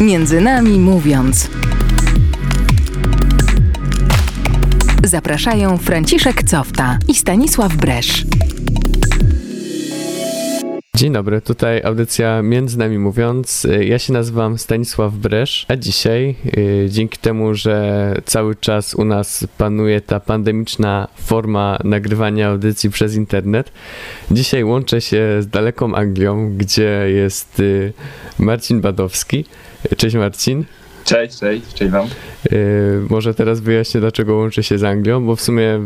Między nami mówiąc. Zapraszają Franciszek Cofta i Stanisław Bresz. Dzień dobry, tutaj audycja Między Nami Mówiąc. Ja się nazywam Stanisław Bresz, a dzisiaj, y, dzięki temu, że cały czas u nas panuje ta pandemiczna forma nagrywania audycji przez internet, dzisiaj łączę się z daleką Anglią, gdzie jest y, Marcin Badowski. Cześć Marcin. Cześć, cześć, cześć wam. Y, może teraz wyjaśnię, dlaczego łączę się z Anglią, bo w sumie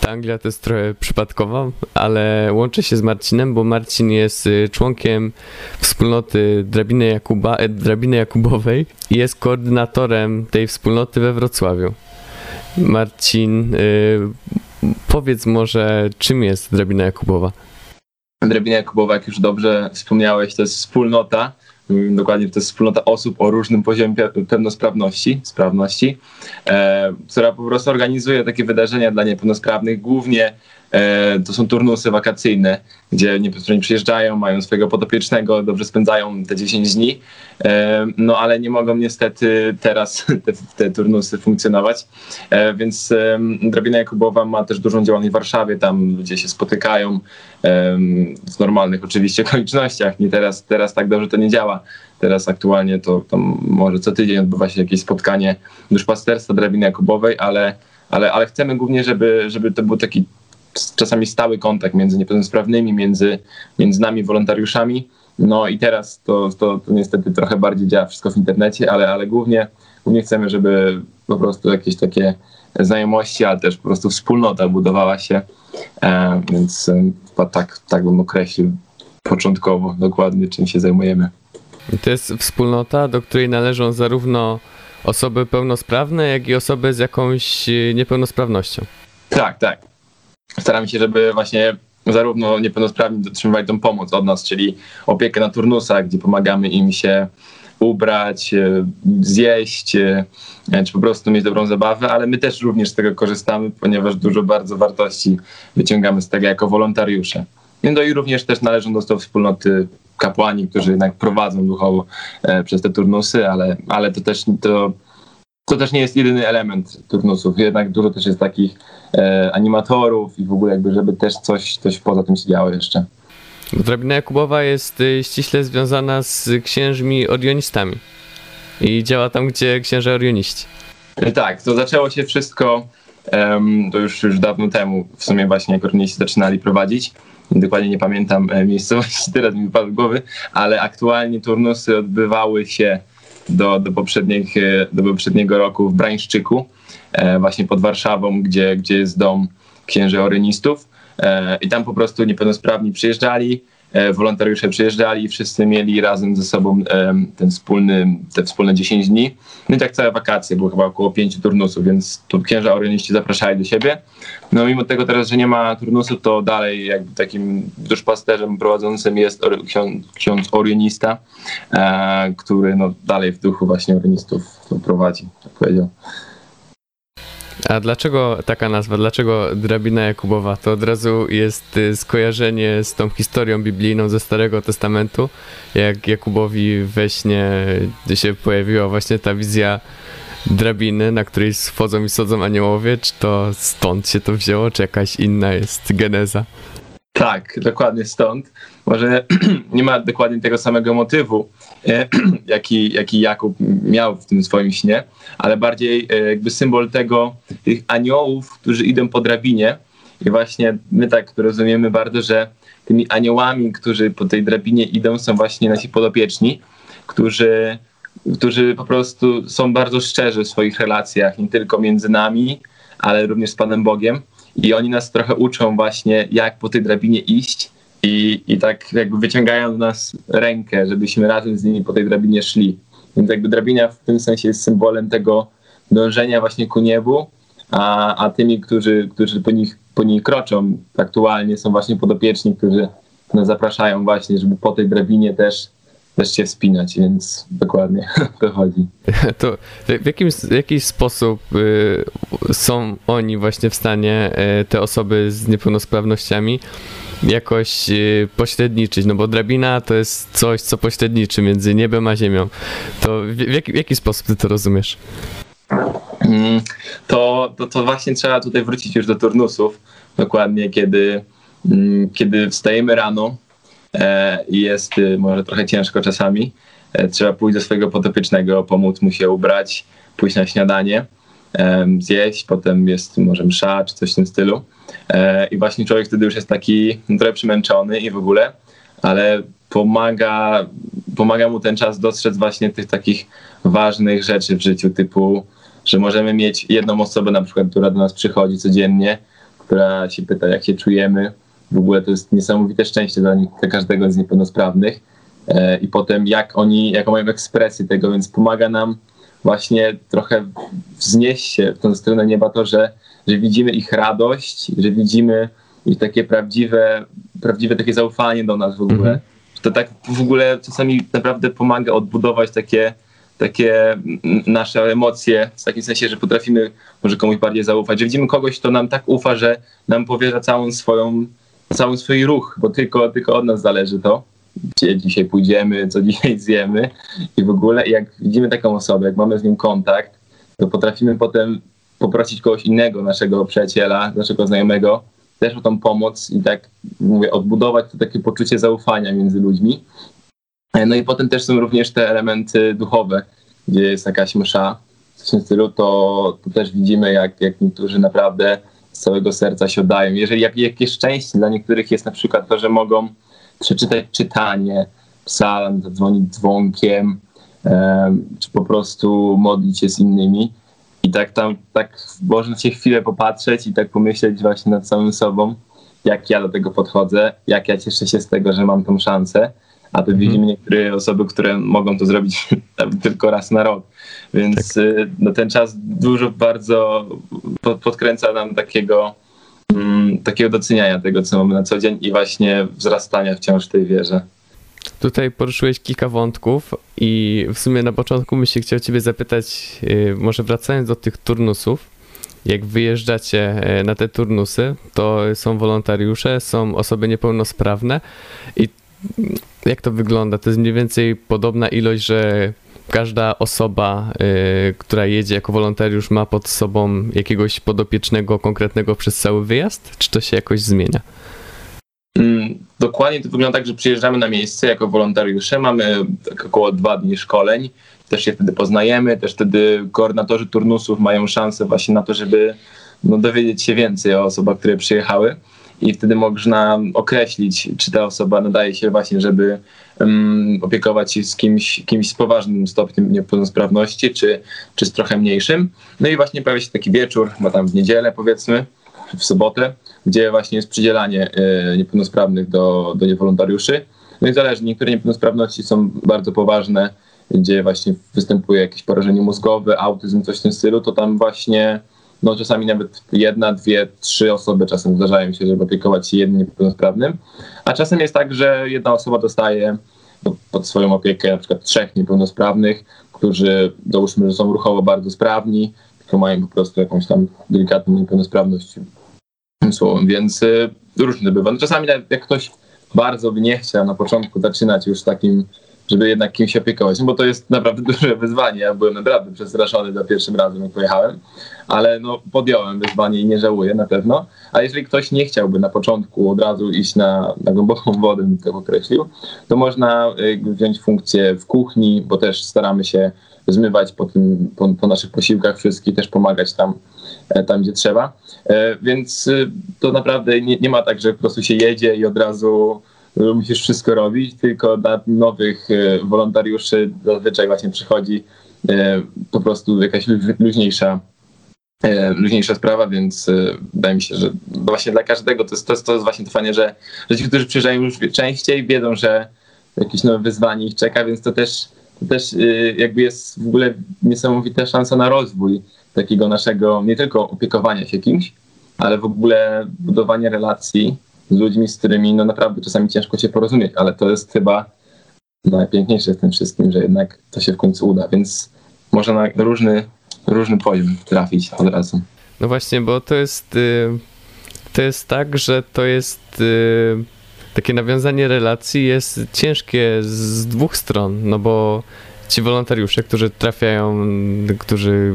ta Anglia to jest trochę przypadkowa, ale łączę się z Marcinem, bo Marcin jest y, członkiem wspólnoty Drabiny, Jakuba, e, Drabiny Jakubowej i jest koordynatorem tej wspólnoty we Wrocławiu. Marcin, y, powiedz może, czym jest Drabina Jakubowa? Drabina Jakubowa, jak już dobrze wspomniałeś, to jest wspólnota, dokładnie to jest wspólnota osób o różnym poziomie pełnosprawności, sprawności, e, która po prostu organizuje takie wydarzenia dla niepełnosprawnych, głównie to są turnusy wakacyjne, gdzie niepełnosprawni przyjeżdżają, mają swojego podopiecznego, dobrze spędzają te 10 dni, e, no ale nie mogą niestety teraz te, te turnusy funkcjonować, e, więc e, Drabina Jakubowa ma też dużą działalność w Warszawie, tam ludzie się spotykają e, w normalnych oczywiście okolicznościach, nie teraz, teraz tak dobrze to nie działa, Teraz aktualnie to, to może co tydzień odbywa się jakieś spotkanie duszpasterstwa Drabiny Jakubowej, ale, ale, ale chcemy głównie, żeby, żeby to był taki czasami stały kontakt między niepełnosprawnymi, między, między nami, wolontariuszami. No i teraz to, to, to niestety trochę bardziej działa wszystko w internecie, ale, ale głównie, głównie chcemy, żeby po prostu jakieś takie znajomości, ale też po prostu wspólnota budowała się. E, więc e, tak, tak bym określił początkowo dokładnie, czym się zajmujemy. To jest wspólnota, do której należą zarówno osoby pełnosprawne, jak i osoby z jakąś e, niepełnosprawnością. Tak, tak. Staramy się, żeby właśnie zarówno niepełnosprawni otrzymywali tą pomoc od nas, czyli opiekę na turnusach, gdzie pomagamy im się ubrać, e, zjeść, e, czy po prostu mieć dobrą zabawę, ale my też również z tego korzystamy, ponieważ dużo bardzo wartości wyciągamy z tego jako wolontariusze. No i również też należą do wspólnoty kapłani, którzy jednak prowadzą duchowo e, przez te turnusy, ale, ale to też to, to też nie jest jedyny element turnusów. Jednak dużo też jest takich e, animatorów i w ogóle jakby, żeby też coś, coś poza tym się działo jeszcze. Drabina Jakubowa jest y, ściśle związana z księżmi orionistami i działa tam, gdzie księże orioniści. E, tak, to zaczęło się wszystko um, to już, już dawno temu, w sumie właśnie jak orniści zaczynali prowadzić dokładnie nie pamiętam e, miejscowości, teraz mi wypadł głowy, ale aktualnie turnusy odbywały się do, do, poprzednich, e, do poprzedniego roku w Brańszczyku, e, właśnie pod Warszawą, gdzie, gdzie jest dom księży orynistów. I tam po prostu niepełnosprawni przyjeżdżali, E, wolontariusze przyjeżdżali i wszyscy mieli razem ze sobą ten wspólny, te wspólne 10 dni. No i tak całe wakacje, było chyba około 5 turnusów, więc tu księża orioniści zapraszali do siebie. No mimo tego teraz, że nie ma turnusu, to dalej jakby takim duszpasterzem prowadzącym jest ksiądz, ksiądz e, który no dalej w duchu właśnie orionistów prowadzi, tak powiedział. A dlaczego taka nazwa? Dlaczego drabina Jakubowa? To od razu jest y, skojarzenie z tą historią biblijną ze Starego Testamentu, jak Jakubowi we śnie się pojawiła właśnie ta wizja drabiny, na której wchodzą i schodzą aniołowie. Czy to stąd się to wzięło, czy jakaś inna jest geneza? Tak, dokładnie stąd. Może nie ma dokładnie tego samego motywu, jaki, jaki Jakub miał w tym swoim śnie, ale bardziej e, jakby symbol tego, tych aniołów, którzy idą po drabinie. I właśnie my tak rozumiemy bardzo, że tymi aniołami, którzy po tej drabinie idą, są właśnie nasi podopieczni, którzy, którzy po prostu są bardzo szczerzy w swoich relacjach, nie tylko między nami, ale również z Panem Bogiem i oni nas trochę uczą właśnie, jak po tej drabinie iść i, i tak jakby wyciągają do nas rękę, żebyśmy razem z nimi po tej drabinie szli. Więc jakby drabina w tym sensie jest symbolem tego dążenia właśnie ku niebu, a, a tymi, którzy, którzy po, nich, po niej kroczą aktualnie są właśnie podopieczni, którzy nas zapraszają właśnie, żeby po tej drabinie też też się wspinać, więc dokładnie to chodzi. To w jakim, w jakiś sposób y, są oni właśnie w stanie, y, te osoby z niepełnosprawnościami, jakoś y, pośredniczyć, no bo drabina to jest coś, co pośredniczy między niebem a ziemią. To w, w, jaki, w jaki sposób ty to rozumiesz? Mm, to, to, to właśnie trzeba tutaj wrócić już do turnusów, dokładnie kiedy, mm, kiedy wstajemy rano e, i jest y, może trochę ciężko czasami, e, trzeba pójść do swojego podopiecznego, pomóc mu się ubrać, pójść na śniadanie, zjeść, potem jest może msza czy coś w tym stylu i właśnie człowiek wtedy już jest taki no, trochę przymęczony i w ogóle, ale pomaga, pomaga mu ten czas dostrzec właśnie tych takich ważnych rzeczy w życiu, typu że możemy mieć jedną osobę na przykład, która do nas przychodzi codziennie, która się pyta, jak się czujemy. W ogóle to jest niesamowite szczęście dla, nich, dla każdego z niepełnosprawnych. E, I potem jak oni, jaką mają ekspresję tego, więc pomaga nam właśnie trochę wznieść się w tą stronę nieba to, że, że widzimy ich radość, że widzimy ich takie prawdziwe, prawdziwe takie zaufanie do nas w ogóle. Mhm. To tak w ogóle czasami naprawdę pomaga odbudować takie takie nasze emocje, w takim sensie, że potrafimy może komuś bardziej zaufać, że widzimy kogoś, kto nam tak ufa, że nam powierza całą swoją, cały swój ruch, bo tylko, tylko od nas zależy to, gdzie dzisiaj pójdziemy, co dzisiaj zjemy i w ogóle jak widzimy taką osobę, jak mamy z nim kontakt, to potrafimy potem poprosić kogoś innego, naszego przyjaciela, naszego znajomego, też o tą pomoc i tak mówię, odbudować to takie poczucie zaufania między ludźmi. E, no i potem też są również te elementy duchowe, gdzie jest jakaś msza, w tym stylu, to, to też widzimy, jak, jak niektórzy naprawdę z całego serca się oddają. Jeżeli jak, jakie szczęście dla niektórych jest na przykład to, że mogą przeczytać czytanie, psalm, zadzwonić dzwonkiem, um, czy po prostu modlić się z innymi. I tak tam, tak można się chwilę popatrzeć i tak pomyśleć właśnie nad samym sobą, jak ja do tego podchodzę, jak ja cieszę się z tego, że mam tą szansę a tu mhm. widzimy niektóre osoby, które mogą to zrobić tylko raz na rok. Więc tak. Y, no, ten czas dużo bardzo podkręca nam takiego, mm, takiego doceniania tego, co mamy na co dzień i właśnie wzrastania wciąż w tej wierze. Tutaj poruszyłeś kilka wątków i w sumie na początku bym się chciał ciebie zapytać, y, może wracając do tych turnusów, jak wyjeżdżacie e, na te turnusy, to są wolontariusze, są osoby niepełnosprawne i jak to wygląda? To jest mniej więcej podobna ilość, że każda osoba, y, która jedzie jako wolontariusz, ma pod sobą jakiegoś podopiecznego konkretnego przez cały wyjazd? Czy to się jakoś zmienia? Mm, dokładnie to wygląda tak, że przyjeżdżamy na miejsce jako wolontariusze, mamy tak około dwa dni szkoleń, też się wtedy poznajemy, też wtedy koordynatorzy turnusów mają szansę właśnie na to, żeby no, dowiedzieć się więcej o osobach, które przyjechały. I wtedy można określić, czy ta osoba nadaje się właśnie, żeby um, opiekować się z kimś, kimś z poważnym stopniem niepełnosprawności, czy, czy z trochę mniejszym. No i właśnie pojawia się taki wieczór, bo tam w niedzielę powiedzmy, w sobotę, gdzie właśnie jest przydzielanie y, niepełnosprawnych do, do niewolontariuszy. No i zależy, niektóre niepełnosprawności są bardzo poważne, gdzie właśnie występuje jakieś porażenie mózgowe, autyzm, coś w tym stylu, to tam właśnie no czasami nawet jedna, dwie, trzy osoby czasem zdarzają się, żeby opiekować się jednym niepełnosprawnym, a czasem jest tak, że jedna osoba dostaje pod swoją opiekę na przykład trzech niepełnosprawnych, którzy załóżmy, że są ruchowo bardzo sprawni, tylko mają po prostu jakąś tam delikatną niepełnosprawność słowem, więc y, różnie to bywa. No czasami jak ktoś bardzo by nie chciał na początku zaczynać już takim żeby jednak kimś opiekować, no bo to jest naprawdę duże wyzwanie. Ja byłem naprawdę przestraszony za pierwszym razem, jak pojechałem, ale no, podjąłem wyzwanie i nie żałuję na pewno. A jeżeli ktoś nie chciałby na początku od razu iść na, na głęboką wodę, bym tak określił, to można y, wziąć funkcję w kuchni, bo też staramy się zmywać po, tym, po, po naszych posiłkach wszystkich, też pomagać tam, tam gdzie trzeba. E, więc y, to naprawdę nie, nie ma tak, że po prostu się jedzie i od razu musisz wszystko robić, tylko dla nowych e, wolontariuszy zazwyczaj właśnie przychodzi e, po prostu jakaś luźniejsza, e, luźniejsza sprawa, więc wydaje mi się, że właśnie dla każdego to jest, to jest, to jest właśnie to fajnie, że, że ci, którzy przyjeżdżają już częściej, wiedzą, że jakieś nowe wyzwanie ich czeka, więc to też, to też jakby jest w ogóle niesamowita szansa na rozwój takiego naszego nie tylko opiekowania się kimś, ale w ogóle budowania relacji z ludźmi, z którymi no naprawdę czasami ciężko się porozumieć, ale to jest chyba najpiękniejsze w tym wszystkim, że jednak to się w końcu uda, więc można na różny, różny poziom trafić od razu. No właśnie, bo to jest, y, to jest tak, że to jest y, takie nawiązanie relacji jest ciężkie z dwóch stron, no bo ci wolontariusze, którzy trafiają, którzy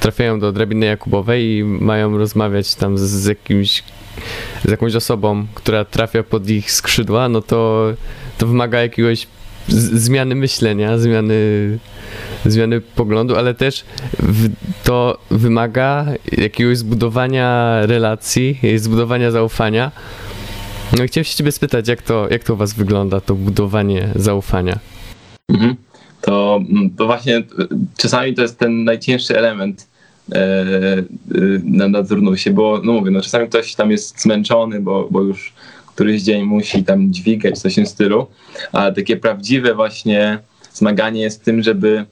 trafiają do drabiny Jakubowej i mają rozmawiać tam z, jakimś z jakąś osobą, która trafia pod ich skrzydła, no to, to wymaga jakiegoś zmiany myślenia, zmiany, zmiany poglądu, ale też w, to wymaga jakiegoś zbudowania relacji, zbudowania zaufania. No chciałem się ciebie spytać, jak to, jak to u was wygląda, to budowanie zaufania? Mhm. To, to właśnie czasami to jest ten najcięższy element e, e, na, na bo no mówię, no czasami ktoś tam jest zmęczony, bo, bo już któryś dzień musi tam dźwigać coś w tym stylu, ale takie prawdziwe właśnie zmaganie jest tym, żeby,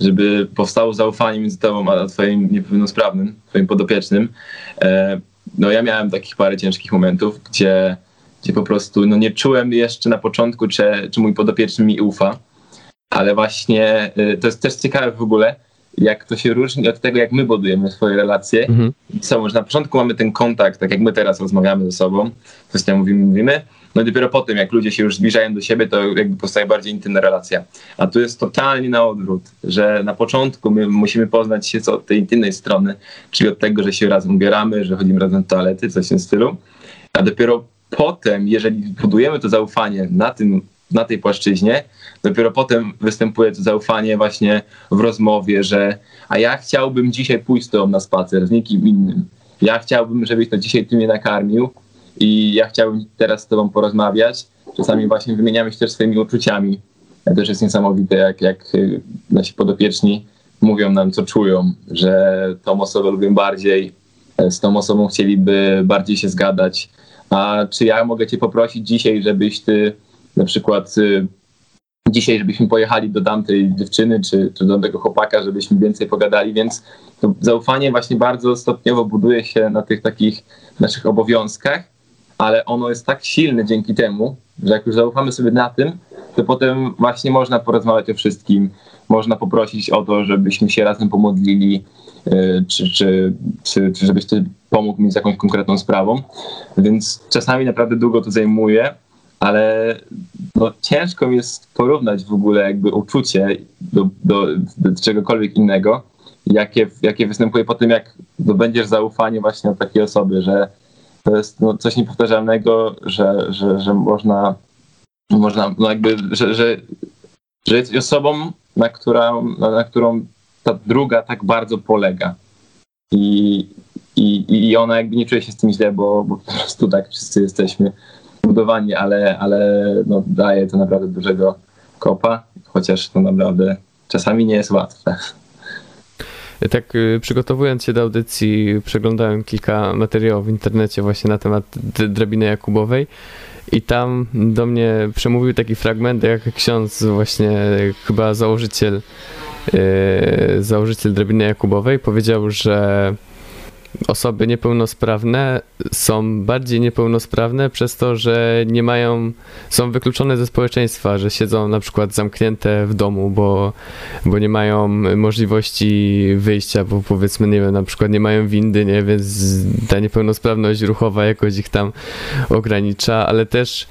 żeby powstało zaufanie między tobą a twoim niepełnosprawnym, twoim podopiecznym. E, no ja miałem takich parę ciężkich momentów, gdzie, gdzie po prostu no nie czułem jeszcze na początku, czy, czy mój podopieczny mi ufa, ale właśnie to jest też ciekawe w ogóle, jak to się różni od tego, jak my budujemy swoje relacje. Mhm. Co, że na początku mamy ten kontakt, tak jak my teraz rozmawiamy ze sobą, coś mówimy, mówimy, no i dopiero potem, jak ludzie się już zbliżają do siebie, to jakby powstaje bardziej intymna relacja. A tu jest totalnie na odwrót, że na początku my musimy poznać się od tej intymnej strony, czyli od tego, że się razem ubieramy, że chodzimy razem do toalety, coś w tym stylu. A dopiero potem, jeżeli budujemy to zaufanie na tym, na tej płaszczyźnie, dopiero potem występuje to zaufanie właśnie w rozmowie, że a ja chciałbym dzisiaj pójść z tobą na spacer, z nikim innym. Ja chciałbym, żebyś to dzisiaj ty mnie nakarmił i ja chciałbym teraz z tobą porozmawiać. Czasami właśnie wymieniamy się też swoimi uczuciami. To też jest niesamowite, jak, jak y, nasi podopieczni mówią nam, co czują, że tą osobę lubią bardziej, z tą osobą chcieliby bardziej się zgadać. A czy ja mogę cię poprosić dzisiaj, żebyś ty na przykład y, dzisiaj, żebyśmy pojechali do tamtej dziewczyny czy, czy do tego chłopaka, żebyśmy więcej pogadali, więc to zaufanie właśnie bardzo stopniowo buduje się na tych takich naszych obowiązkach, ale ono jest tak silne dzięki temu, że jak już zaufamy sobie na tym, to potem właśnie można porozmawiać o wszystkim, można poprosić o to, żebyśmy się razem pomodlili, y, czy, czy, czy, czy żebyś ty pomógł mi z jakąś konkretną sprawą. Więc czasami naprawdę długo to zajmuje, ale no, ciężko mi jest porównać w ogóle jakby uczucie do, do, do czegokolwiek innego, jakie, jakie występuje po tym, jak zdobędziesz zaufanie właśnie od takiej osoby, że to jest no, coś niepowtarzalnego, że, że, że można, można no jakby, że, że, że jest osobą, na, która, na, na którą ta druga tak bardzo polega. I, i, I ona jakby nie czuje się z tym źle, bo, bo po prostu tak wszyscy jesteśmy budowani, ale, ale no, daje to naprawdę dużego kopa, chociaż to naprawdę czasami nie jest łatwe. Tak, y, przygotowując się do audycji, przeglądałem kilka materiałów w internecie właśnie na temat drabiny Jakubowej i tam do mnie przemówił taki fragment, jak ksiądz właśnie, chyba założyciel, yy, założyciel drabiny Jakubowej powiedział, że osoby niepełnosprawne są bardziej niepełnosprawne przez to, że nie mają, są wykluczone ze społeczeństwa, że siedzą na przykład zamknięte w domu, bo, bo nie mają możliwości wyjścia, bo powiedzmy, nie wiem, na przykład nie mają windy, nie, więc ta niepełnosprawność ruchowa jakoś ich tam ogranicza, ale też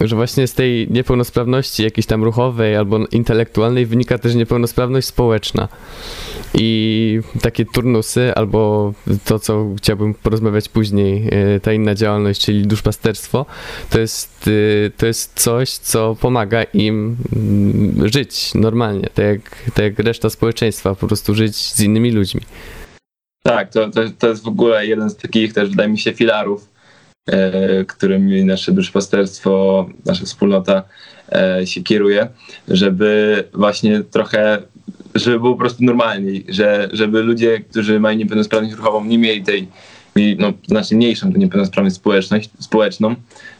że właśnie z tej niepełnosprawności jakiejś tam ruchowej albo intelektualnej wynika też niepełnosprawność społeczna. I takie turnusy, albo to, co chciałbym porozmawiać później, e, ta inna działalność, czyli duszpasterstwo, to jest, e, to jest coś, co pomaga im mm, żyć normalnie, tak jak, tak jak reszta społeczeństwa, po prostu żyć z innymi ludźmi. Tak, to, to, to jest w ogóle jeden z takich też, wydaje mi się, filarów, którymi nasze duszpasterstwo, nasza wspólnota e, się kieruje, żeby właśnie trochę żeby było po prostu normalniej, że, żeby ludzie, którzy mają niepełnosprawność ruchową, nie mieli tej, no, znacznie mniejszą tę niepełnosprawność społeczność, społeczną.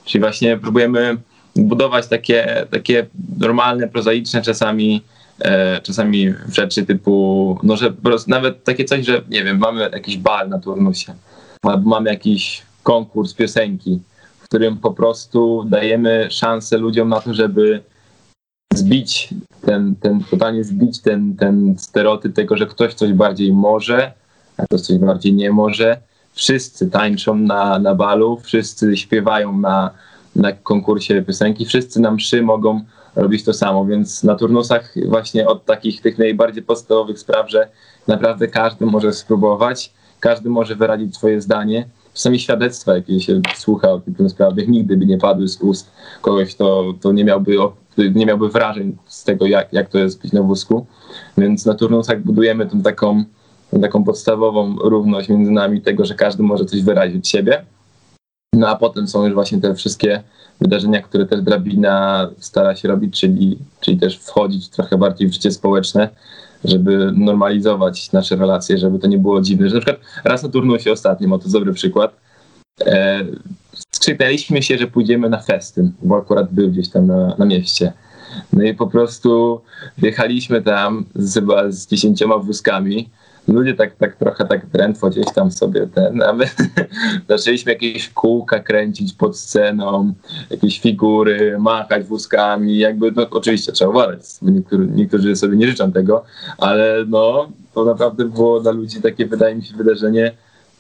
Czyli właśnie próbujemy budować takie, takie normalne, prozaiczne czasami e, czasami rzeczy typu, no że po prostu nawet takie coś, że nie wiem, mamy jakiś bal na turnusie, albo mamy jakiś konkurs piosenki, w którym po prostu dajemy szansę ludziom na to, żeby zbić ten, ten totalnie zbić ten, ten stereotyp tego, że ktoś coś bardziej może, a ktoś coś bardziej nie może. Wszyscy tańczą na, na balu, wszyscy śpiewają na, na konkursie piosenki. Wszyscy na mszy mogą robić to samo, więc na turnusach właśnie od takich tych najbardziej podstawowych spraw, że naprawdę każdy może spróbować, każdy może wyrazić swoje zdanie. Czasami świadectwa, jakie się słucha o sprawach, nigdy by nie padły z ust kogoś, kto, kto nie, miałby, nie miałby wrażeń z tego, jak, jak to jest być na wózku. Więc na turnusach budujemy tą taką, tą taką podstawową równość między nami, tego, że każdy może coś wyrazić siebie. No a potem są już właśnie te wszystkie wydarzenia, które też drabina stara się robić, czyli, czyli też wchodzić trochę bardziej w życie społeczne, żeby normalizować nasze relacje, żeby to nie było dziwne. Że na przykład raz na turnusie ostatnim, o to dobry przykład, e, skrzyknęliśmy się, że pójdziemy na festyn, bo akurat był gdzieś tam na, na mieście. No i po prostu wjechaliśmy tam z, chyba z dziesięcioma wózkami, ludzie tak, tak trochę tak drętwo gdzieś tam sobie ten, a my zaczęliśmy jakieś kółka kręcić pod sceną, jakieś figury, machać wózkami, jakby, no oczywiście trzeba uważać, niektórzy, niektórzy sobie nie życzą tego, ale no, to naprawdę było dla ludzi takie, wydaje mi się, wydarzenie,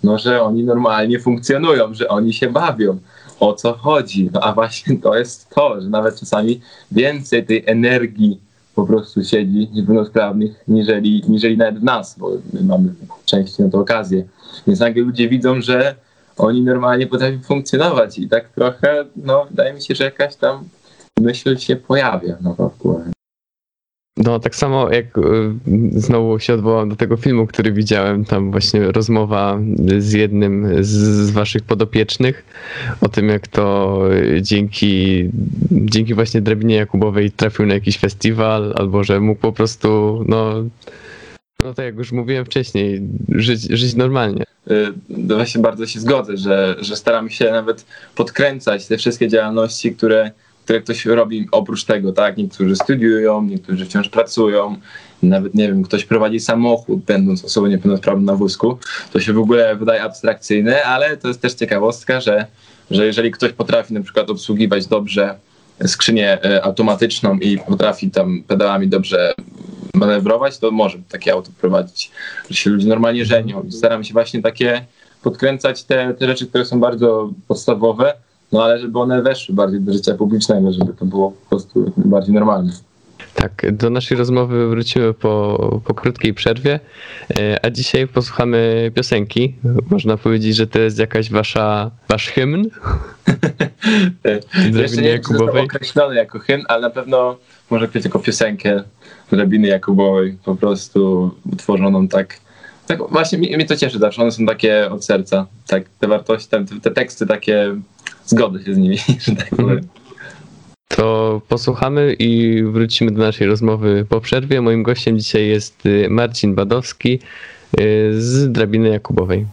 no, że oni normalnie funkcjonują, że oni się bawią. O co chodzi? No a właśnie to jest to, że nawet czasami więcej tej energii po prostu siedzi niepełnosprawnych, niżeli, niżeli nawet w nas, bo my mamy częściej na to okazję. Więc nagle ludzie widzą, że oni normalnie potrafią funkcjonować i tak trochę, no wydaje mi się, że jakaś tam myśl się pojawia no, w głowie. No, tak samo jak y, znowu się odwołam do tego filmu, który widziałem, tam właśnie rozmowa z jednym z, waszych podopiecznych o tym, jak to dzięki, dzięki właśnie Drabinie Jakubowej trafił na jakiś festiwal, albo że mógł po prostu, no, no tak jak już mówiłem wcześniej, żyć, żyć normalnie. Y, no właśnie bardzo się zgodzę, że, że staram się nawet podkręcać te wszystkie działalności, które które ktoś robi oprócz tego, tak? Niektórzy studiują, niektórzy wciąż pracują, nawet nie wiem, ktoś prowadzi samochód, będąc osobą niepełnosprawną na wózku. To się w ogóle wydaje abstrakcyjne, ale to jest też ciekawostka, że, że jeżeli ktoś potrafi na przykład obsługiwać dobrze skrzynię e, automatyczną i potrafi tam pedałami dobrze manewrować, to może takie auto prowadzić, że się ludzie normalnie żenią. Staram się właśnie takie podkręcać te, te rzeczy, które są bardzo podstawowe, no ale żeby one weszły bardziej do życia publicznego, żeby to było po prostu bardziej normalne. Tak, do naszej rozmowy wrócimy po, po krótkiej przerwie, e, a dzisiaj posłuchamy piosenki. Można powiedzieć, że to jest jakaś wasza, wasz hymn? Jeszcze nie Jakubowej. określony jako hymn, ale na pewno może być jako piosenkę Drabiny Jakubowej, po prostu utworzoną tak, tak właśnie mnie, to cieszy zawsze, one są takie od serca, tak, te wartości, te, te teksty takie zgodzę się z nimi, że tak powiem. To posłuchamy i wrócimy do naszej rozmowy po przerwie. Moim gościem dzisiaj jest y, Marcin Badowski y, z Drabiny Jakubowej.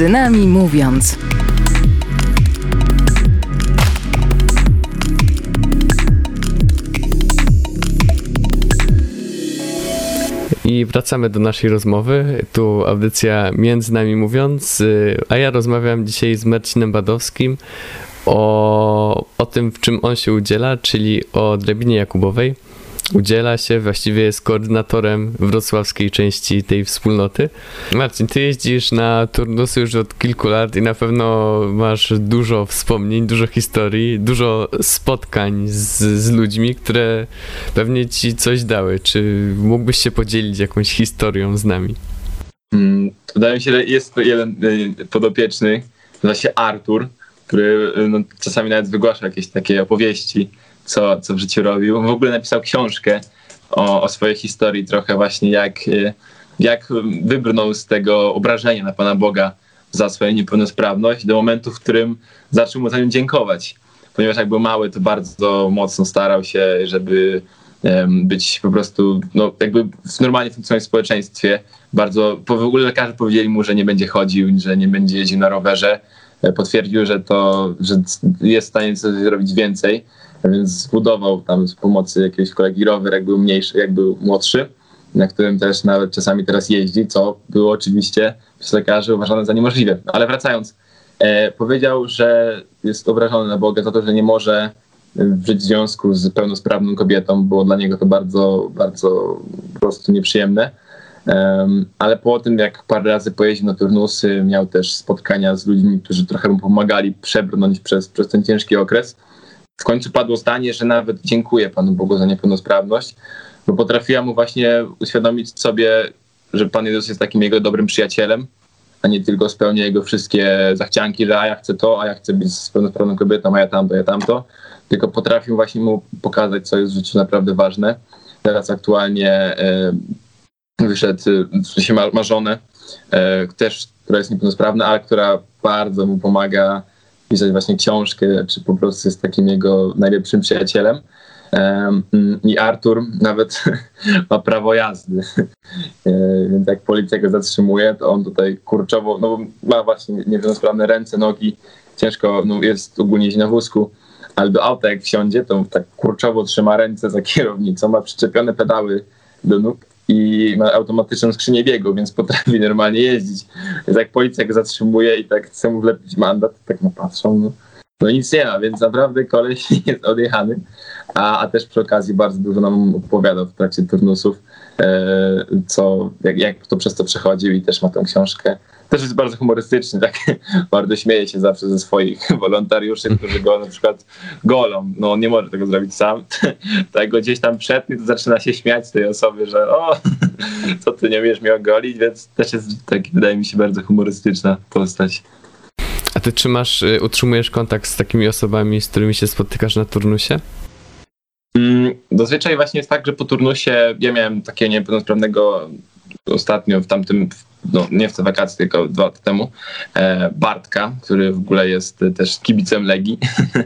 Między nami mówiąc. I wracamy do naszej rozmowy. Tu audycja Między nami mówiąc, y, a ja rozmawiam dzisiaj z Marcinem Badowskim o, o tym, w czym on się udziela, czyli o drabinie Jakubowej. Udziela się, właściwie jest koordynatorem wrocławskiej części tej wspólnoty. Marcin, ty jeździsz na turnusy już od kilku lat i na pewno masz dużo wspomnień, dużo historii, dużo spotkań z, z ludźmi, które pewnie ci coś dały. Czy mógłbyś się podzielić jakąś historią z nami? Mm, Wydaje mi się, że jest jeden y, podopieczny, nazywa się Artur, który y, no, czasami nawet wygłasza jakieś takie opowieści, co, co w życiu robił. W ogóle napisał książkę o, o swojej historii, trochę właśnie jak, y, jak wybrnął z tego obrażenia na Pana Boga za swoją niepełnosprawność do momentu, w którym zaczął mu za nią dziękować. Ponieważ jak był mały, to bardzo mocno starał się, żeby być po prostu, no jakby w normalnie funkcjonować w społeczeństwie. Bardzo, w ogóle lekarze powiedzieli mu, że nie będzie chodził, że nie będzie jeździł na rowerze. E, Potwierdził, że to, że jest w stanie coś zrobić więcej, więc zbudował tam z pomocy jakiegoś kolegi rower, jak był mniejszy, jak był młodszy, na którym też nawet czasami teraz jeździ, co było oczywiście przez lekarzy uważane za niemożliwe. Ale wracając, e, powiedział, że jest obrażony na Boga za to, że nie może żyć w związku z pełnosprawną kobietą. Było dla niego to bardzo, bardzo po prostu nieprzyjemne. Em, ale po tym, jak parę razy pojeździł na turnusy, miał też spotkania z ludźmi, którzy trochę mu pomagali przebrnąć przez, przez ten ciężki okres. W końcu padło zdanie, że nawet dziękuję Panu Bogu za niepełnosprawność, bo potrafiła mu właśnie uświadomić sobie, że Pan Jezus jest takim jego dobrym przyjacielem, a nie tylko spełnia jego wszystkie zachcianki, że a ja chcę to, a ja chcę być z pełnosprawną kobietą, a ja tamto, ja tamto, tylko potrafił właśnie mu pokazać, co jest w życiu naprawdę ważne. Teraz aktualnie e, wyszedł, w sensie ma, ma żonę, e, też, która jest niepełnosprawna, ale która bardzo mu pomaga pisać właśnie książkę, czy po prostu jest takim jego najlepszym przyjacielem. Em, I Artur nawet ma prawo jazdy. E, Więc jak policja go zatrzymuje, to on tutaj kurczowo, no ma właśnie niepełnosprawne ręce, nogi, ciężko no jest ogólnie na wózku, ale do auta jak wsiądzie, to tak kurczowo trzyma ręce za kierownicą, ma przyczepione pedały do nóg i ma automatyczną skrzynię biegu, więc potrafi normalnie jeździć. Więc jak policja go zatrzymuje i tak chce mu wlepić mandat, to tak no patrzą, no, no nic nie ma, więc naprawdę koleś jest odjechany, a, a też przy okazji bardzo dużo nam opowiadał w trakcie turnusów, e, co, jak, jak to przez to przechodził i też ma tą książkę. Też jest bardzo humorystyczny, tak bardzo śmieje się zawsze ze swoich wolontariuszy, którzy go na przykład golą. No on nie może tego zrobić sam. tak go gdzieś tam przetnie, to zaczyna się śmiać z tej osoby, że o, co ty nie umiesz mnie ogolić, więc też jest taki, wydaje mi się, bardzo humorystyczna postać. A ty trzymasz, y, utrzymujesz kontakt z takimi osobami, z którymi się spotykasz na turnusie? Mm, Zazwyczaj właśnie jest tak, że po turnusie ja miałem takiego niepełnosprawnego ostatnio w tamtym, no nie w te wakacje, tylko dwa lata temu, e, Bartka, który w ogóle jest e, też kibicem Legii.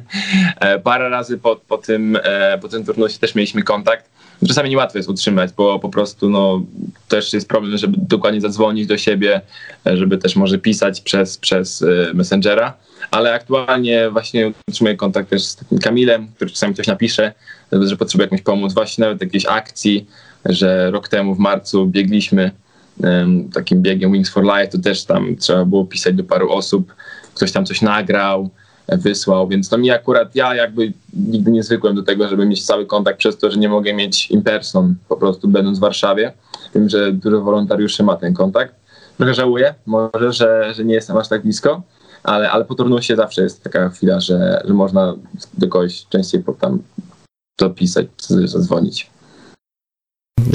e, parę razy po, po, tym, po tym turnusie też mieliśmy kontakt. Czasami niełatwo jest utrzymać, bo po prostu no, też jest problem, żeby dokładnie zadzwonić do siebie, żeby też może pisać przez, przez Messengera. Ale aktualnie właśnie utrzymuję kontakt też z takim Kamilem, który czasami coś napisze, że potrzebuje jakąś pomoc. Właśnie nawet jakiejś akcji, że rok temu w marcu biegliśmy takim biegiem Wings for Life, to też tam trzeba było pisać do paru osób. Ktoś tam coś nagrał, e, wysłał, więc to mi akurat, ja jakby nigdy nie zwykłem do tego, żeby mieć cały kontakt przez to, że nie mogę mieć in person, po prostu będąc w Warszawie. Wiem, że dużo wolontariuszy ma ten kontakt. Trochę żałuję, może, że, że nie jestem aż tak blisko, ale, ale po turnusie zawsze jest taka chwila, że, że można do kogoś częściej tam dopisać, zadzwonić.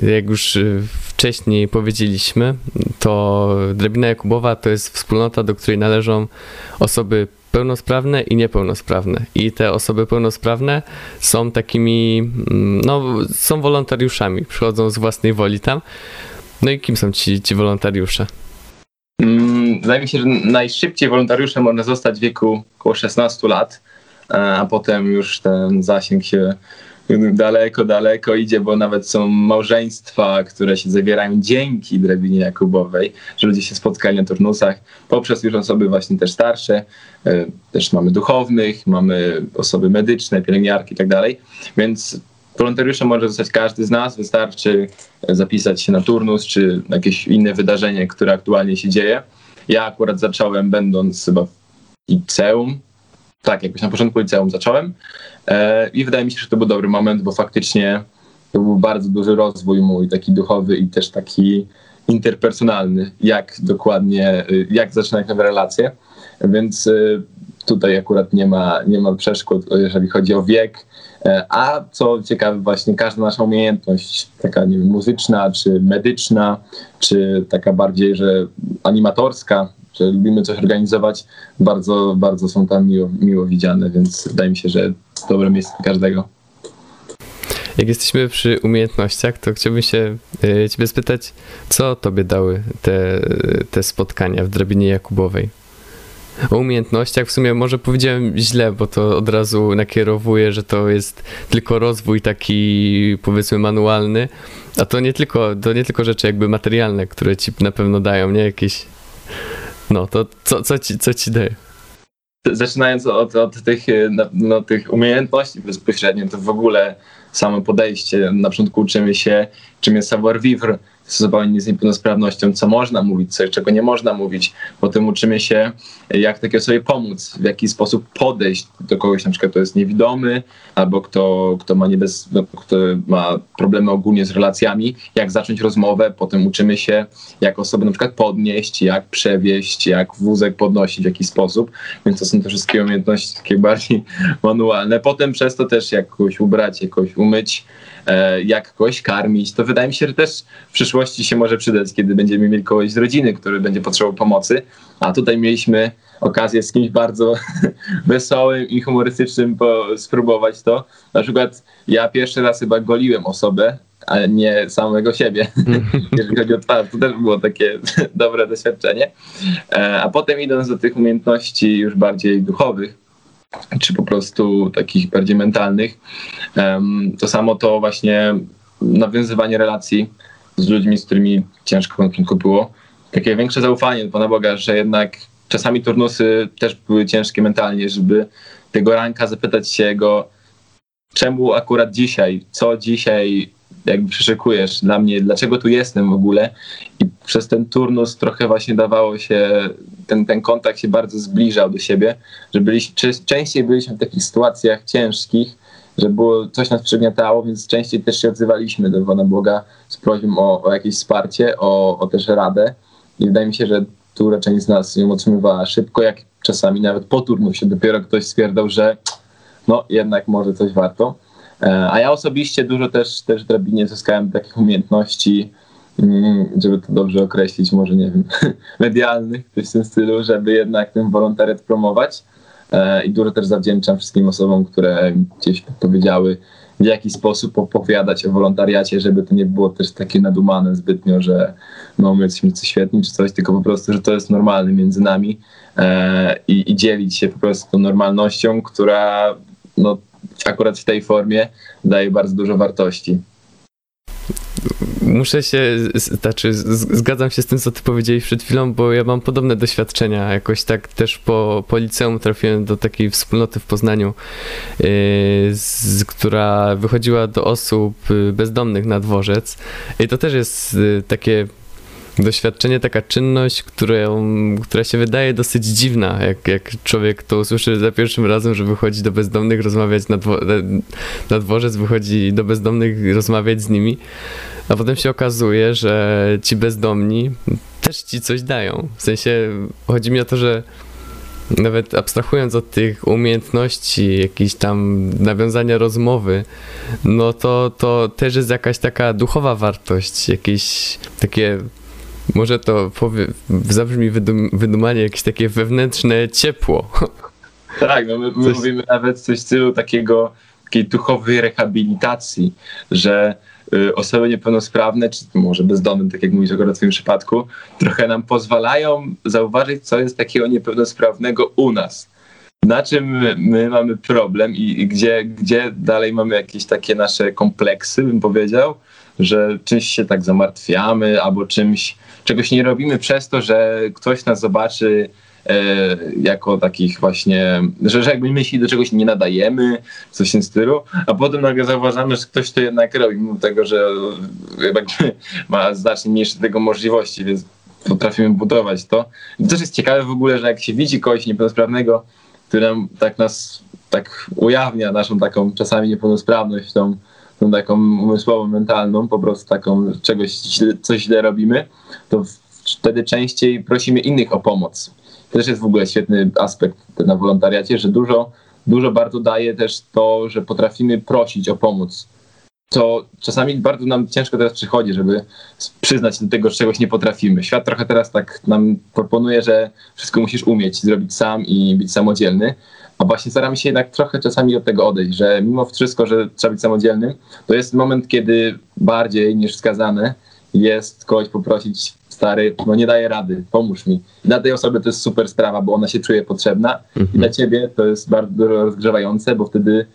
Jak już y, wcześniej powiedzieliśmy, to Drabina Jakubowa to jest wspólnota, do której należą osoby pełnosprawne i niepełnosprawne. I te osoby pełnosprawne są takimi, mm, no, są wolontariuszami, przychodzą z własnej woli tam. No i kim są ci, ci wolontariusze? Mm, Wydaje mi się, że najszybciej wolontariuszem można zostać w wieku około 16 lat, e, a potem już ten zasięg się daleko, daleko idzie, bo nawet są małżeństwa, które się zawierają dzięki drabinie Jakubowej, że ludzie się spotkali na turnusach. Poprzez już osoby właśnie też starsze, e, też mamy duchownych, mamy osoby medyczne, pielęgniarki i tak dalej, więc wolontariuszem może zostać każdy z nas, wystarczy zapisać się na turnus czy jakieś inne wydarzenie, które aktualnie się dzieje. Ja akurat zacząłem będąc chyba w liceum, tak, jakoś na początku liceum zacząłem e, i wydaje mi się, że to był dobry moment, bo faktycznie to był bardzo duży rozwój mój, taki duchowy i też taki interpersonalny, jak dokładnie, y, jak zaczynać nowe relacje, więc y, tutaj akurat nie ma, nie ma przeszkód, jeżeli chodzi o wiek, e, a co ciekawe, właśnie każda nasza umiejętność, taka nie wiem, muzyczna, czy medyczna, czy taka bardziej, że animatorska, lubimy coś organizować, bardzo, bardzo są tam miło, miło widziane, więc wydaje mi się, że dobre miejsce dla każdego. Jak jesteśmy przy umiejętnościach, to chciałbym się y, ciebie spytać, co tobie dały te, te spotkania w drabinie Jakubowej? O umiejętnościach w sumie może powiedziałem źle, bo to od razu nakierowuje, że to jest tylko rozwój taki powiedzmy manualny, a to nie tylko, to nie tylko rzeczy jakby materialne, które ci na pewno dają, nie? Jakieś no, to co, co, ci, co ci daje? Zaczynając od, od tych, e, no, tych umiejętności bezpośrednio, to w ogóle samo podejście. Na początku uczymy się, czym jest savoir vivre, stosowanie z niepełnosprawnością, co można mówić, co, czego nie można mówić. Potem uczymy się, jak takiej osobie pomóc, w jaki sposób podejść do kogoś, na przykład kto jest niewidomy, albo kto, kto, ma, niebez, no, kto ma problemy ogólnie z relacjami, jak zacząć rozmowę. Potem uczymy się, jak osobę na przykład podnieść, jak przewieźć, jak wózek podnosić w jakiś sposób. Więc to są te wszystkie umiejętności takie bardziej manualne. Potem przez to też jak kogoś ubrać, jakoś umyć, jak kogoś karmić, to wydaje mi się, że też w przyszłości się może przydać, kiedy będziemy mieli kogoś z rodziny, który będzie potrzebował pomocy. A tutaj mieliśmy okazję z kimś bardzo wesołym i humorystycznym spróbować to. Na przykład ja pierwszy raz chyba goliłem osobę, a nie samego siebie, jeżeli chodzi o twarz. To też było takie dobre doświadczenie. E, a potem idąc do tych umiejętności już bardziej duchowych, czy po prostu takich bardziej mentalnych. To samo to właśnie nawiązywanie relacji z ludźmi, z którymi ciężko na początku było. Takie większe zaufanie do Pana Boga, że jednak czasami turnusy też były ciężkie mentalnie, żeby tego ranka zapytać się go, czemu akurat dzisiaj, co dzisiaj jakby przyszykujesz dla mnie, dlaczego tu jestem w ogóle. I przez ten turnus trochę właśnie dawało się, ten, ten kontakt się bardzo zbliżał do siebie, że byliśmy, częściej byliśmy w takich sytuacjach ciężkich, że było, coś nas przygniatało, więc częściej też się odzywaliśmy do Pana Boga z prośbą o, o jakieś wsparcie, o, o też radę. I wydaje mi się, że tu część z nas ją otrzymywała szybko, jak czasami nawet po turnusie dopiero ktoś stwierdzał, że no jednak może coś warto. E, a ja osobiście dużo też, też drabinie zyskałem takich umiejętności, mm, żeby to dobrze określić, może nie wiem, medialnych, coś w tym stylu, żeby jednak ten wolontariat promować. E, I dużo też zawdzięczam wszystkim osobom, które gdzieś powiedziały, w jaki sposób opowiadać o wolontariacie, żeby to nie było też takie nadumane zbytnio, że no my jesteśmy coś świetni czy coś, tylko po prostu, że to jest normalne między nami e, i, i dzielić się po prostu tą normalnością, która no, akurat w tej formie daje bardzo dużo wartości. Muszę się, znaczy zgadzam się z tym, co ty powiedziałeś przed chwilą, bo ja mam podobne doświadczenia. Jakoś tak też po, po liceum trafiłem do takiej wspólnoty w Poznaniu, yy, z, która wychodziła do osób y, bezdomnych na dworzec. I to też jest yy, takie doświadczenie, taka czynność, którą, która się wydaje dosyć dziwna, jak, jak człowiek to usłyszy za pierwszym razem, że wychodzi do bezdomnych rozmawiać na, dwo, na dworzec, wychodzi do bezdomnych rozmawiać z nimi, a potem się okazuje, że ci bezdomni też ci coś dają. W sensie chodzi mi o to, że nawet abstrahując od tych umiejętności, jakiejś tam nawiązania rozmowy, no to, to też jest jakaś taka duchowa wartość, jakieś takie może to powie, zabrzmi wydum, wydumanie jakieś takie wewnętrzne ciepło. Tak, no my, my coś... mówimy nawet coś w stylu takiego, takiej duchowej rehabilitacji, że y, osoby niepełnosprawne, czy może bezdomne, tak jak mówisz akurat w tym przypadku, trochę nam pozwalają zauważyć, co jest takiego niepełnosprawnego u nas. na czym my mamy problem i, i gdzie, gdzie dalej mamy jakieś takie nasze kompleksy, bym powiedział, że czymś się tak zamartwiamy albo czymś, czegoś nie robimy przez to, że ktoś nas zobaczy e, jako takich właśnie, że, że jakby myśli do czegoś nie nadajemy, coś w tym stylu, a potem nagle zauważamy, że ktoś to jednak robi, mimo tego, że jakby ma znacznie mniejsze tego możliwości, więc potrafimy budować to. I też jest ciekawe w ogóle, że jak się widzi kogoś niepełnosprawnego, który nam tak nas tak ujawnia naszą taką czasami niepełnosprawność, tą, tą taką umysłową, mentalną, po prostu taką czegoś, coś źle robimy, to wtedy częściej prosimy innych o pomoc. To też jest w ogóle świetny aspekt na wolontariacie, że dużo, dużo bardzo daje też to, że potrafimy prosić o pomoc to czasami bardzo nam ciężko teraz przychodzi, żeby przyznać do tego, że czegoś nie potrafimy. Świat trochę teraz tak nam proponuje, że wszystko musisz umieć, zrobić sam i być samodzielny, a właśnie staramy się jednak trochę czasami od tego odejść, że mimo wszystko, że trzeba być samodzielnym, to jest moment, kiedy bardziej niż wskazane jest kogoś poprosić, stary, no nie daje rady, pomóż mi. Dla tej osoby to jest super sprawa, bo ona się czuje potrzebna i Mhm. dla ciebie to jest bardzo rozgrzewające, bo wtedy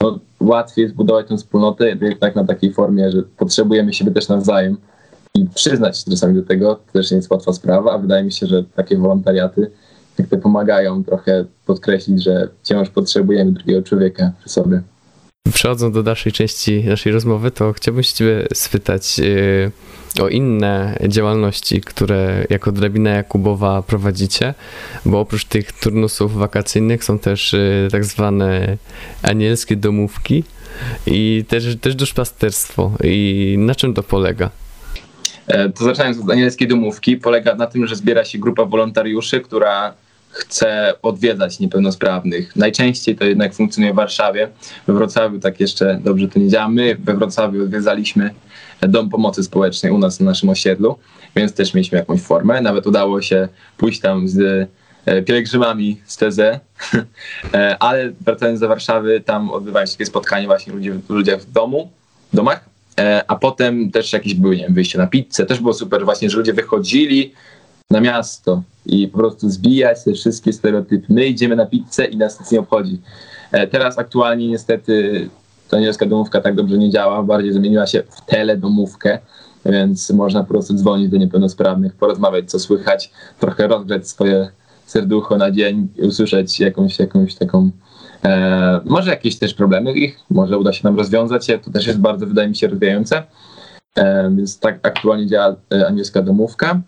no, łatwiej jest budować tę wspólnotę tak na takiej formie, że potrzebujemy siebie też nawzajem i przyznać się czasami do tego, to też nie jest łatwa sprawa, a wydaje mi się, że takie wolontariaty jak te pomagają trochę podkreślić, że wciąż potrzebujemy drugiego człowieka przy sobie. Przechodząc do dalszej części naszej rozmowy, to chciałbym się ciebie spytać yy, o inne działalności, które jako Drabina Jakubowa prowadzicie, bo oprócz tych turnusów wakacyjnych są też yy, tak zwane anielskie domówki i też, też duszpasterstwo. I na czym to polega? E, To zaczynając od anielskiej domówki, polega na tym, że zbiera się grupa wolontariuszy, która chce odwiedzać niepełnosprawnych. Najczęściej to jednak funkcjonuje w Warszawie. We Wrocławiu tak jeszcze dobrze to nie działa. My we Wrocławiu odwiedzaliśmy Dom Pomocy Społecznej u nas na naszym osiedlu, więc też mieliśmy jakąś formę. Nawet udało się pójść tam z e, pielgrzymami z TZ, E, ale wracając do Warszawy, tam odbywają się takie spotkania właśnie ludzi, ludzie w domu, domach, a potem też jakieś były, nie wiem, wyjście na pizzę, też było super właśnie, że ludzie wychodzili na miasto i po prostu zbijać te wszystkie stereotypy. My idziemy na pizzę i nas nic nie obchodzi. E, Teraz aktualnie niestety ta anielska domówka tak dobrze nie działa, bardziej zamieniła się w teledomówkę, więc można po prostu dzwonić do niepełnosprawnych, porozmawiać co słychać, trochę rozgrzać swoje serducho na dzień usłyszeć jakąś, jakąś taką E, może jakieś też problemy ich, może uda się nam rozwiązać je, to też jest bardzo, wydaje mi się, rozwijające. E, więc tak aktualnie działa e, anielska domówka.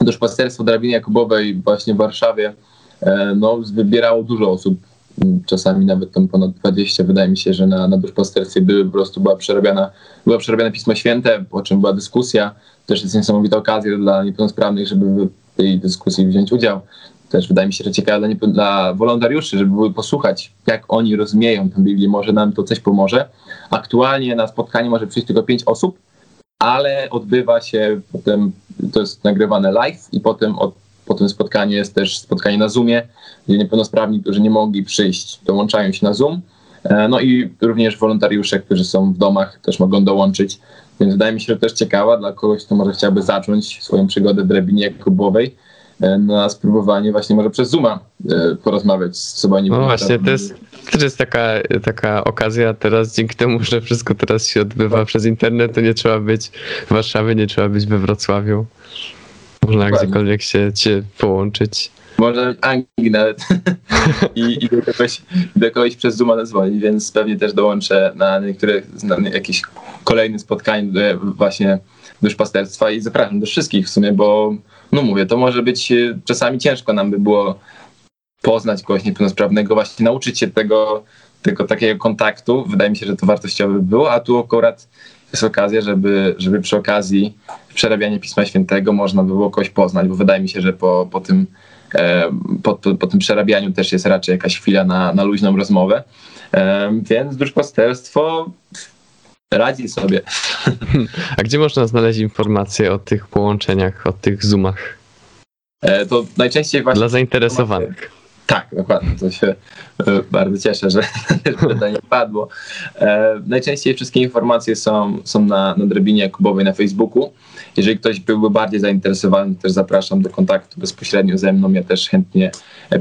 Duszpasterstwo Drabiny Jakubowej właśnie w Warszawie e, no, wybierało dużo osób, czasami nawet tam ponad 20. Wydaje mi się, że na, na duszpasterstwie były po prostu była przerabiana, była przerabiane Pismo Święte, po czym była dyskusja. Też jest niesamowita okazja dla niepełnosprawnych, żeby w tej dyskusji wziąć udział też wydaje mi się, że ciekawe dla, dla wolontariuszy, żeby posłuchać, jak oni rozumieją tę Biblię, może nam to coś pomoże. Aktualnie na spotkanie może przyjść tylko pięć osób, ale odbywa się potem, to jest nagrywane live i potem od, po tym spotkaniu jest też spotkanie na Zoomie, gdzie niepełnosprawni, którzy nie mogli przyjść, dołączają się na Zoom. E, No i również wolontariusze, którzy są w domach, też mogą dołączyć. Więc wydaje mi się, że też ciekawa dla kogoś, kto może chciałby zacząć swoją przygodę w drabinie na spróbowanie właśnie może przez Zooma e, porozmawiać z osobami No właśnie, to jest też jest taka, taka okazja teraz, dzięki temu, że wszystko teraz się odbywa przez internet, to nie trzeba być w Warszawie, nie trzeba być we Wrocławiu. Można Dokładnie. gdziekolwiek się, się połączyć. Może Anglii nawet I, i do, kogoś, do kogoś przez Zooma zadzwonić, więc pewnie też dołączę na niektóre na jakieś kolejne spotkanie do, właśnie duszpasterstwa i zapraszam do wszystkich w sumie, bo no mówię, to może być e, czasami ciężko nam by było poznać kogoś niepełnosprawnego, właśnie nauczyć się tego, tego takiego kontaktu. Wydaje mi się, że to wartościowe by było, a tu akurat jest okazja, żeby, żeby przy okazji przerabiania Pisma Świętego można by było kogoś poznać, bo wydaje mi się, że po, po tym e, po, po, po tym przerabianiu też jest raczej jakaś chwila na, na luźną rozmowę. E, Więc duszpasterstwo radzi sobie. A gdzie można znaleźć informacje o tych połączeniach, o tych zoomach? E, To najczęściej właśnie Dla zainteresowanych. Tak, dokładnie. To się e, bardzo cieszę, że pytanie padło. E, najczęściej wszystkie informacje są, są na, na Drabinie Jakubowej na Facebooku. Jeżeli ktoś byłby bardziej zainteresowany, też zapraszam do kontaktu bezpośrednio ze mną. Ja też chętnie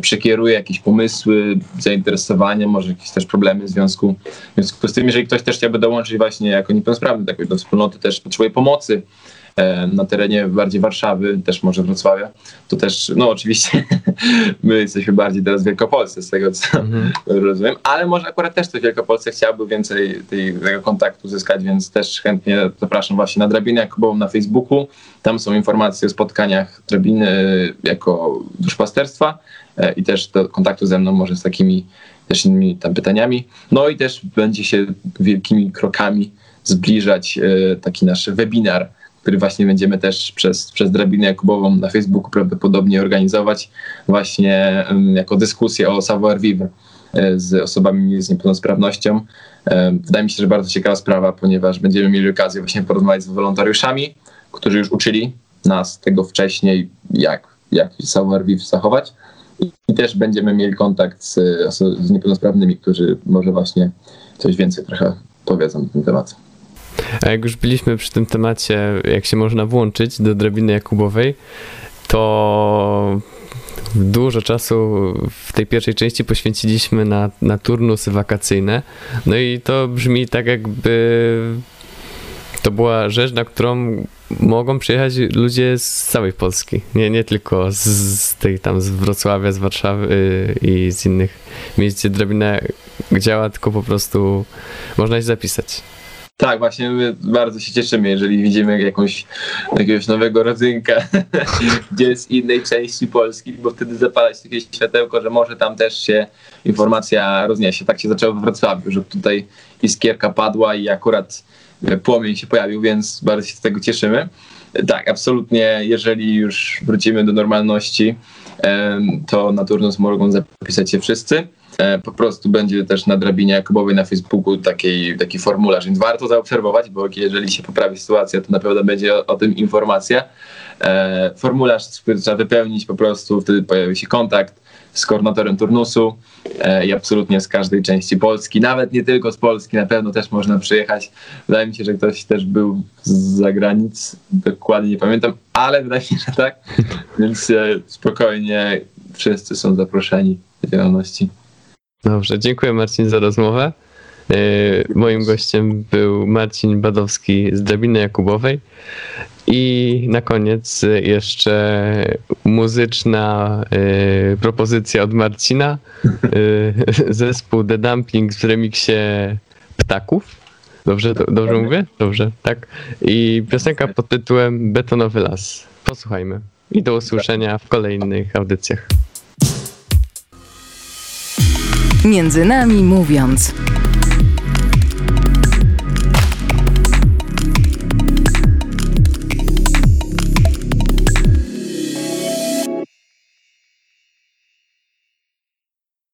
przekieruje jakieś pomysły, zainteresowania, może jakieś też problemy w związku, w związku z tym, jeżeli ktoś też chciałby dołączyć właśnie jako niepełnosprawny tak, do wspólnoty, też potrzebuje pomocy, E, na terenie bardziej Warszawy, też może Wrocławia, to też, no oczywiście my jesteśmy bardziej teraz w Wielkopolsce, z tego co mhm. rozumiem, ale może akurat też ktoś w Wielkopolsce chciałby więcej tej, tego kontaktu zyskać, więc też chętnie zapraszam właśnie na Drabinę Jakubową na Facebooku. Tam są informacje o spotkaniach drabiny jako duszpasterstwa e, i też do kontaktu ze mną może z takimi też innymi tam pytaniami. No i też będzie się wielkimi krokami zbliżać e, taki nasz webinar który właśnie będziemy też przez, przez drabinę Jakubową na Facebooku prawdopodobnie organizować właśnie jako dyskusję o savoir vivre e, z osobami z niepełnosprawnością. E, wydaje mi się, że bardzo ciekawa sprawa, ponieważ będziemy mieli okazję właśnie porozmawiać z wolontariuszami, którzy już uczyli nas tego wcześniej, jak, jak savoir vivre zachować. I też będziemy mieli kontakt z, z niepełnosprawnymi, którzy może właśnie coś więcej trochę powiedzą na ten temat. A jak już byliśmy przy tym temacie, jak się można włączyć do drabiny Jakubowej, to dużo czasu w tej pierwszej części poświęciliśmy na, na turnusy wakacyjne. No i to brzmi tak, jakby to była rzecz, na którą mogą przyjechać ludzie z całej Polski. Nie, nie tylko z, z tej tam z Wrocławia, z Warszawy y, i z innych miejsc, gdzie drabina działa, tylko po prostu można się zapisać. Tak, właśnie my bardzo się cieszymy, jeżeli widzimy jakąś, jakiegoś nowego rodzynka gdzieś z innej części Polski, bo wtedy zapala się jakieś światełko, że może tam też się informacja rozniesie. Tak się zaczęło w Wrocławiu, że tutaj iskierka padła i akurat płomień się pojawił, więc bardzo się z tego cieszymy. Tak, absolutnie, jeżeli już wrócimy do normalności, to na turnus mogą zapisać się wszyscy. E, po prostu będzie też na drabinie Jakubowej na Facebooku taki, taki formularz, więc warto zaobserwować, bo jeżeli się poprawi sytuacja, to na pewno będzie o, o tym informacja. E, formularz trzeba wypełnić po prostu, wtedy pojawi się kontakt z koordynatorem turnusu e, i absolutnie z każdej części Polski, nawet nie tylko z Polski, na pewno też można przyjechać. Wydaje mi się, że ktoś też był z zagranic, dokładnie nie pamiętam, ale wydaje mi się, że tak, więc spokojnie wszyscy są zaproszeni do działalności. Dobrze, dziękuję Marcin za rozmowę. E, moim gościem był Marcin Badowski z Drabiny Jakubowej. I na koniec jeszcze muzyczna y, propozycja od Marcina. Y, zespół The Dumplings w remiksie Ptaków. Dobrze, do, dobrze mówię? Dobrze, tak. I piosenka pod tytułem Betonowy Las. Posłuchajmy. I do usłyszenia w kolejnych audycjach. Między nami mówiąc.